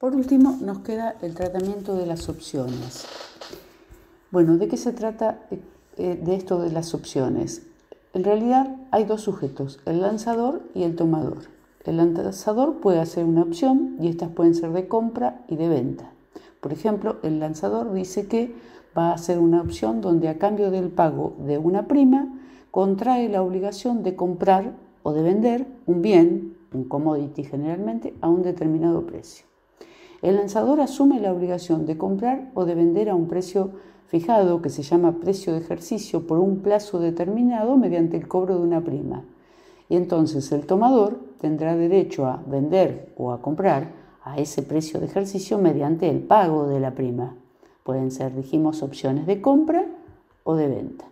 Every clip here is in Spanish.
Por último, nos queda el tratamiento de las opciones. Bueno, ¿de qué se trata eh, de esto de las opciones? En realidad hay dos sujetos, el lanzador y el tomador. El lanzador puede hacer una opción y estas pueden ser de compra y de venta. Por ejemplo, el lanzador dice que va a hacer una opción donde a cambio del pago de una prima contrae la obligación de comprar o de vender un bien, un commodity generalmente, a un determinado precio. El lanzador asume la obligación de comprar o de vender a un precio fijado que se llama precio de ejercicio por un plazo determinado mediante el cobro de una prima. Y entonces el tomador tendrá derecho a vender o a comprar a ese precio de ejercicio mediante el pago de la prima. Pueden ser, dijimos, opciones de compra o de venta.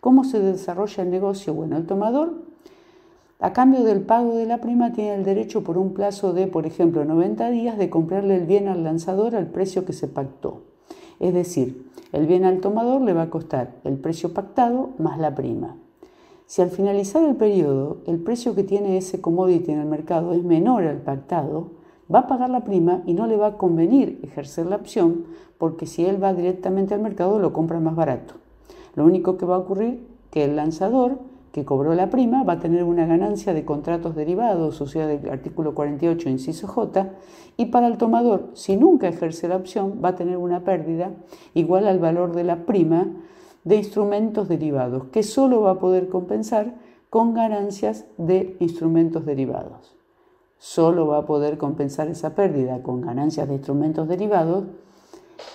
¿Cómo se desarrolla el negocio? Bueno, el tomador a cambio del pago de la prima tiene el derecho por un plazo de, por ejemplo, 90 días de comprarle el bien al lanzador al precio que se pactó. Es decir, el bien al tomador le va a costar el precio pactado más la prima. Si al finalizar el periodo el precio que tiene ese commodity en el mercado es menor al pactado, va a pagar la prima y no le va a convenir ejercer la opción porque si él va directamente al mercado lo compra más barato. Lo único que va a ocurrir que el lanzador que cobró la prima va a tener una ganancia de contratos derivados, o sea, del artículo 48, inciso J, y para el tomador, si nunca ejerce la opción, va a tener una pérdida igual al valor de la prima de instrumentos derivados, que solo va a poder compensar con ganancias de instrumentos derivados. Solo va a poder compensar esa pérdida con ganancias de instrumentos derivados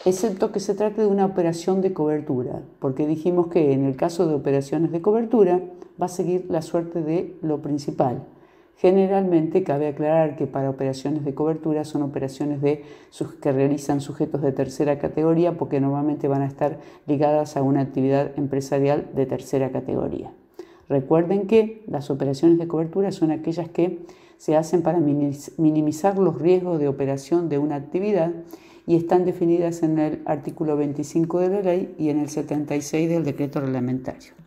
excepto que se trate de una operación de cobertura, porque dijimos que en el caso de operaciones de cobertura va a seguir la suerte de lo principal. Generalmente cabe aclarar que para operaciones de cobertura son operaciones de, que realizan sujetos de tercera categoría porque normalmente van a estar ligadas a una actividad empresarial de tercera categoría. Recuerden que las operaciones de cobertura son aquellas que se hacen para minimizar los riesgos de operación de una actividad y están definidas en el artículo 25 de la ley y en el 76 del decreto reglamentario.